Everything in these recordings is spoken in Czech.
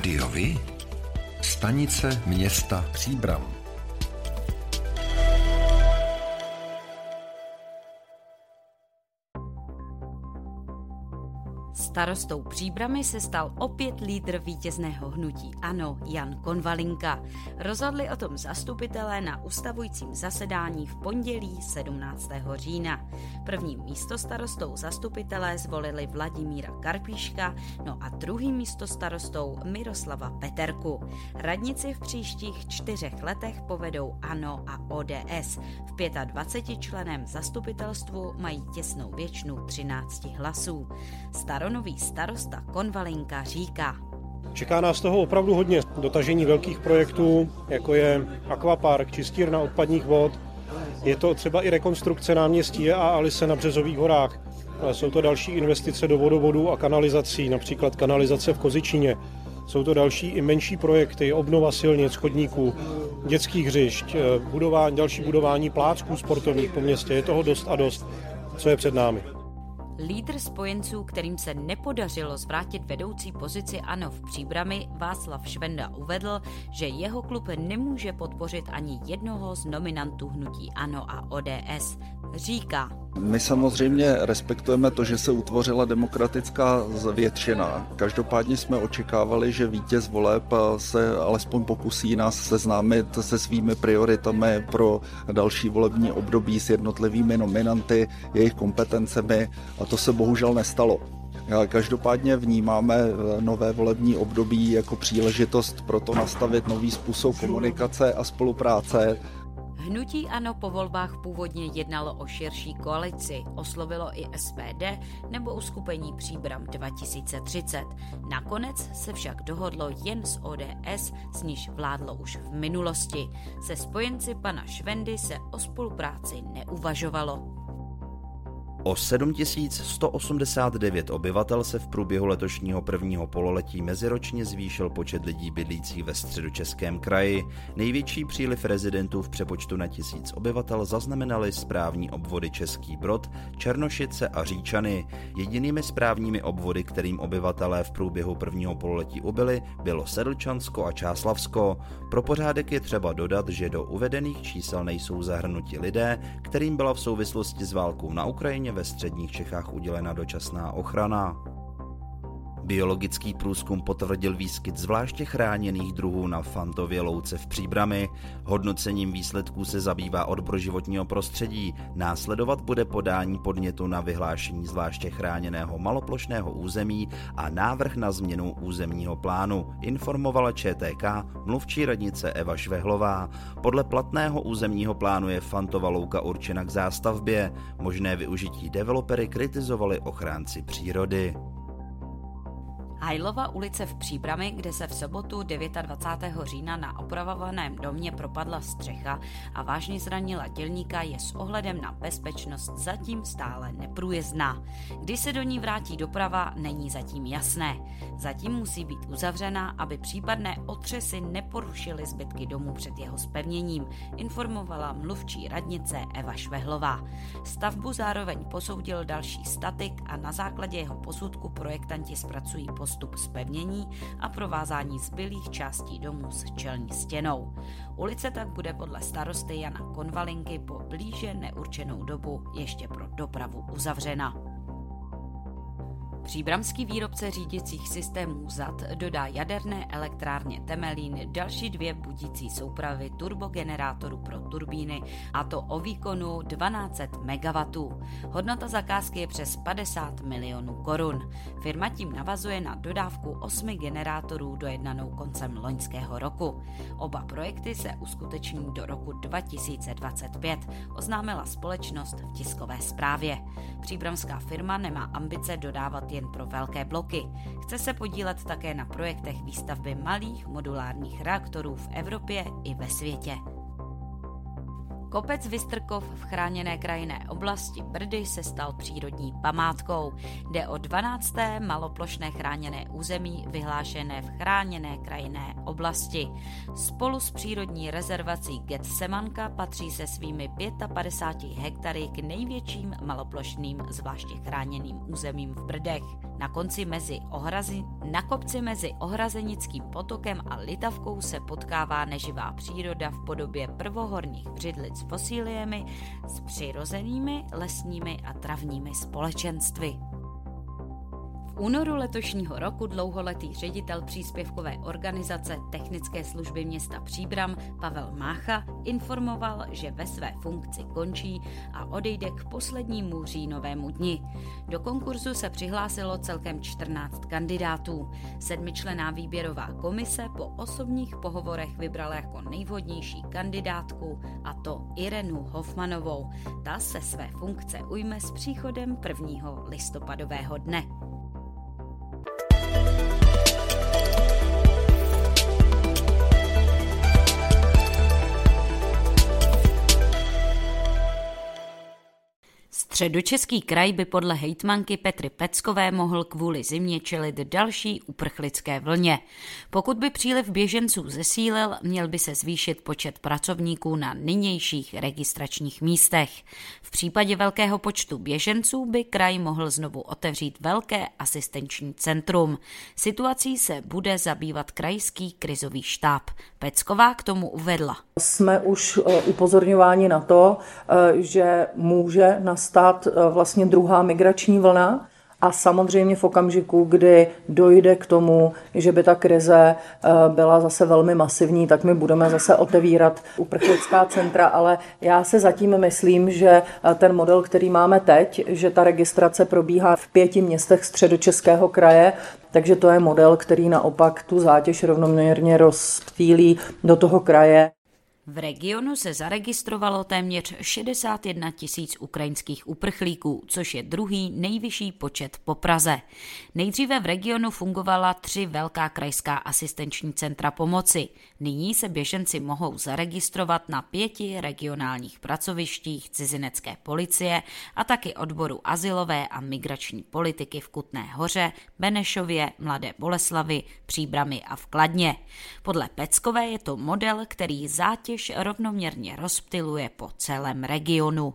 Rádiovi? Stanice města Příbram. Starostou Příbramy se stal opět lídr vítězného hnutí ANO Jan Konvalinka. Rozhodli o tom zastupitelé na ustavujícím zasedání v pondělí 17. října. Prvním místo starostou zastupitelé zvolili Vladimíra Karpíška, no a druhým místo starostou Miroslava Peterku. Radnici v příštích čtyřech letech povedou ANO a ODS. V 25 členem zastupitelstvu mají těsnou většinu 13 hlasů. Staronový nový starosta Konvalinka říká. Čeká nás toho opravdu hodně. Dotažení velkých projektů, jako je akvapark, čistírna odpadních vod. Je to třeba i rekonstrukce náměstí a Alice na Březových horách. Jsou to další investice do vodovodů a kanalizací, například kanalizace v Kozičině. Jsou to další i menší projekty, obnova silnic, chodníků, dětských hřišť, budování, další budování plácků sportovních po městě. Je toho dost a dost, co je před námi. Lídr spojenců, kterým se nepodařilo zvrátit vedoucí pozici ANO v příbrami, Václav Švenda uvedl, že jeho klub nemůže podpořit ani jednoho z nominantů hnutí ANO a ODS. Říká. My samozřejmě respektujeme to, že se utvořila demokratická většina. Každopádně jsme očekávali, že vítěz voleb se alespoň pokusí nás seznámit se svými prioritami pro další volební období s jednotlivými nominanty, jejich kompetencemi a to se bohužel nestalo. Každopádně vnímáme eh, nové volební období jako příležitost pro to nastavit nový způsob komunikace a spolupráce Hnutí ANO po volbách původně jednalo o širší koalici, oslovilo i SPD nebo uskupení Příbram 2030. Nakonec se však dohodlo jen s ODS, s níž vládlo už v minulosti. Se spojenci pana Švendy se o spolupráci neuvažovalo. O 7189 obyvatel se v průběhu letošního prvního pololetí meziročně zvýšil počet lidí bydlících ve středočeském kraji. Největší příliv rezidentů v přepočtu na tisíc obyvatel zaznamenali správní obvody Český Brod, Černošice a Říčany. Jedinými správními obvody, kterým obyvatelé v průběhu prvního pololetí ubyli, bylo Sedlčansko a Čáslavsko. Pro pořádek je třeba dodat, že do uvedených čísel nejsou zahrnuti lidé, kterým byla v souvislosti s válkou na Ukrajině ve středních Čechách udělena dočasná ochrana. Biologický průzkum potvrdil výskyt zvláště chráněných druhů na Fantově louce v Příbrami. Hodnocením výsledků se zabývá odbor životního prostředí. Následovat bude podání podnětu na vyhlášení zvláště chráněného maloplošného území a návrh na změnu územního plánu, informovala ČTK mluvčí radnice Eva Švehlová. Podle platného územního plánu je Fantova louka určena k zástavbě. Možné využití developery kritizovali ochránci přírody. Hajlova ulice v Příbrami, kde se v sobotu 29. října na opravovaném domě propadla střecha a vážně zranila dělníka, je s ohledem na bezpečnost zatím stále neprůjezdná. Kdy se do ní vrátí doprava, není zatím jasné. Zatím musí být uzavřena, aby případné otřesy neporušily zbytky domu před jeho spevněním, informovala mluvčí radnice Eva Švehlová. Stavbu zároveň posoudil další statik a na základě jeho posudku projektanti zpracují postup postup zpevnění a provázání zbylých částí domu s čelní stěnou. Ulice tak bude podle starosty Jana Konvalinky po blíže neurčenou dobu ještě pro dopravu uzavřena. Příbramský výrobce řídicích systémů ZAD dodá jaderné elektrárně Temelín další dvě budící soupravy turbogenerátorů pro turbíny, a to o výkonu 1200 MW. Hodnota zakázky je přes 50 milionů korun. Firma tím navazuje na dodávku osmi generátorů dojednanou koncem loňského roku. Oba projekty se uskuteční do roku 2025, oznámila společnost v tiskové zprávě. Příbramská firma nemá ambice dodávat jen pro velké bloky. Chce se podílet také na projektech výstavby malých modulárních reaktorů v Evropě i ve světě. Kopec Vystrkov v chráněné krajinné oblasti Brdy se stal přírodní památkou. Jde o 12. maloplošné chráněné území vyhlášené v chráněné krajinné oblasti. Spolu s přírodní rezervací Getsemanka patří se svými 55 hektary k největším maloplošným zvláště chráněným územím v Brdech. Na, konci mezi ohrazi, na kopci mezi Ohrazenickým potokem a Litavkou se potkává neživá příroda v podobě prvohorních břidlic s fosíliemi s přirozenými lesními a travními společenstvy únoru letošního roku dlouholetý ředitel příspěvkové organizace Technické služby města Příbram Pavel Mácha informoval, že ve své funkci končí a odejde k poslednímu říjnovému dni. Do konkurzu se přihlásilo celkem 14 kandidátů. Sedmičlená výběrová komise po osobních pohovorech vybrala jako nejvhodnější kandidátku a to Irenu Hofmanovou. Ta se své funkce ujme s příchodem 1. listopadového dne. Středočeský kraj by podle hejtmanky Petry Peckové mohl kvůli zimě čelit další uprchlické vlně. Pokud by příliv běženců zesílil, měl by se zvýšit počet pracovníků na nynějších registračních místech. V případě velkého počtu běženců by kraj mohl znovu otevřít velké asistenční centrum. Situací se bude zabývat krajský krizový štáb. Pecková k tomu uvedla. Jsme už eh, upozorňováni na to, eh, že může nastat Eh, vlastně druhá migrační vlna. A samozřejmě v okamžiku, kdy dojde k tomu, že by ta krize eh, byla zase velmi masivní, tak my budeme zase otevírat uprchlická centra, ale já se zatím myslím, že eh, ten model, který máme teď, že ta registrace probíhá v pěti městech středočeského kraje, takže to je model, který naopak tu zátěž rovnoměrně rozptýlí do toho kraje. V regionu se zaregistrovalo téměř 61 tisíc ukrajinských uprchlíků, což je druhý nejvyšší počet po Praze. Nejdříve v regionu fungovala tři velká krajská asistenční centra pomoci. Nyní se běženci mohou zaregistrovat na pěti regionálních pracovištích cizinecké policie a taky odboru asilové a migrační politiky v Kutné hoře, Benešově, Mladé Boleslavy, Příbramy a v Kladně. Podle Peckové je to model, který zátěž zátěž rovnoměrně rozptiluje po celém regionu.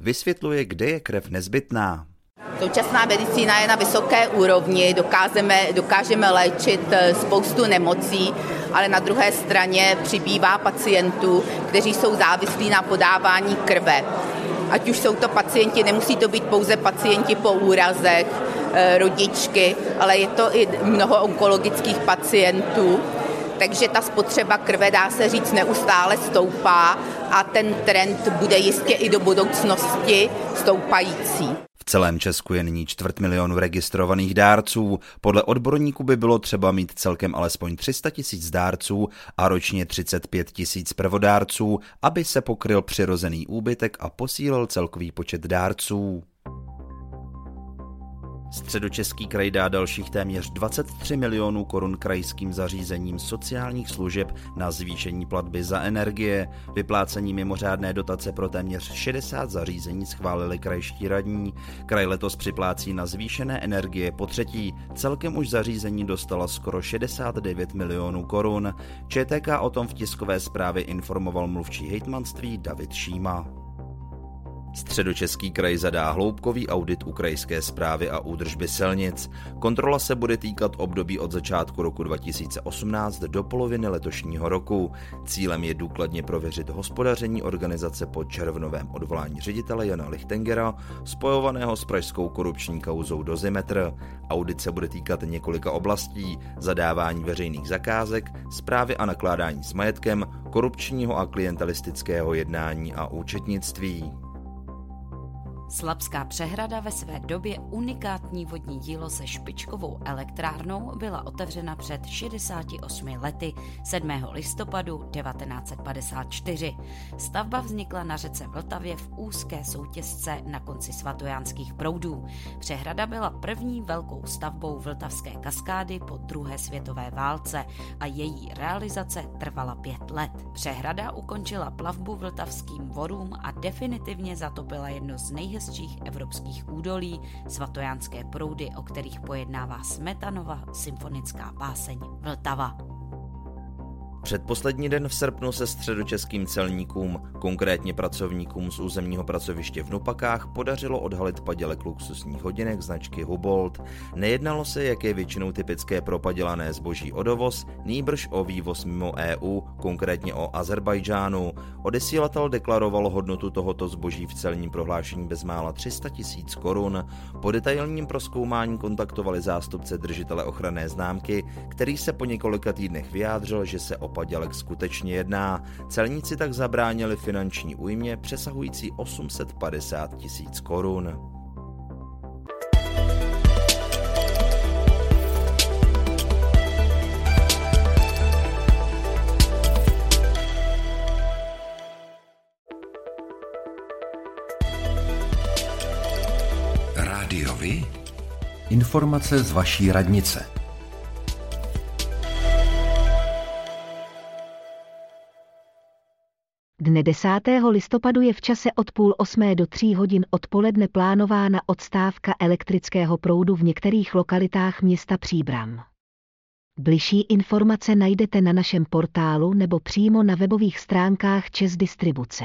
vysvětluje, kde je krev nezbytná. Současná medicína je na vysoké úrovni, dokážeme, dokážeme léčit eh, spoustu nemocí, ale na druhé straně přibývá pacientů, kteří jsou závislí na podávání krve. Ať už jsou to pacienti, nemusí to být pouze pacienti po úrazech, eh, rodičky, ale je to i mnoho onkologických pacientů, takže ta spotřeba krve, dá se říct, neustále stoupá a ten trend bude jistě i do budoucnosti stoupající. V celém Česku je nyní čtvrt milionu registrovaných dárců. Podle odborníků by bylo třeba mít celkem alespoň 300 tisíc dárců a ročně 35 tisíc prvodárců, aby se pokryl přirozený úbytek a posílil celkový počet dárců. Středočeský kraj dá dalších téměř 23 milionů korun krajským zařízením sociálních služeb na zvýšení platby za energie. Vyplácení mimořádné dotace pro téměř 60 zařízení schválili krajští radní. Kraj letos připlácí na zvýšené energie po třetí. Celkem už zařízení dostala skoro 69 milionů korun. ČTK o tom v tiskové zprávě informoval mluvčí hejtmanství David Šíma. Středočeský kraj zadá hloubkový audit ukrajské zprávy a údržby silnic. Kontrola se bude týkat období od začátku roku 2018 do poloviny letošního roku. Cílem je důkladně prověřit hospodaření organizace po červnovém odvolání ředitele Jana Lichtengera, spojovaného s pražskou korupční kauzou Dozimetr. Audit se bude týkat několika oblastí, zadávání veřejných zakázek, zprávy a nakládání s majetkem, korupčního a klientelistického jednání a účetnictví. Slabská přehrada ve své době unikátní vodní dílo se špičkovou elektrárnou byla otevřena před 68 lety 7. listopadu 1954. Stavba vznikla na řece Vltavě v úzké soutězce na konci svatojánských proudů. Přehrada byla první velkou stavbou Vltavské kaskády po druhé světové válce a její realizace trvala pět let. Přehrada ukončila plavbu vltavským vorům a definitivně zatopila jedno z nejhezčích nejhezčích evropských údolí, svatojánské proudy, o kterých pojednává Smetanova symfonická báseň Vltava. Předposlední den v srpnu se středočeským celníkům, konkrétně pracovníkům z územního pracoviště v Nupakách, podařilo odhalit padělek luxusních hodinek značky Hubolt. Nejednalo se, jak je většinou typické pro padělané zboží o dovoz, nýbrž o vývoz mimo EU, konkrétně o Azerbajdžánu. Odesílatel deklaroval hodnotu tohoto zboží v celním prohlášení bezmála 300 tisíc korun. Po detailním proskoumání kontaktovali zástupce držitele ochranné známky, který se po několika týdnech vyjádřil, že se o padělek skutečně jedná. Celníci tak zabránili finanční újmě přesahující 850 tisíc korun. Informace z vaší radnice. Dne 10. listopadu je v čase od půl osmé do tří hodin odpoledne plánována odstávka elektrického proudu v některých lokalitách města Příbram. Bližší informace najdete na našem portálu nebo přímo na webových stránkách Čes Distribuce.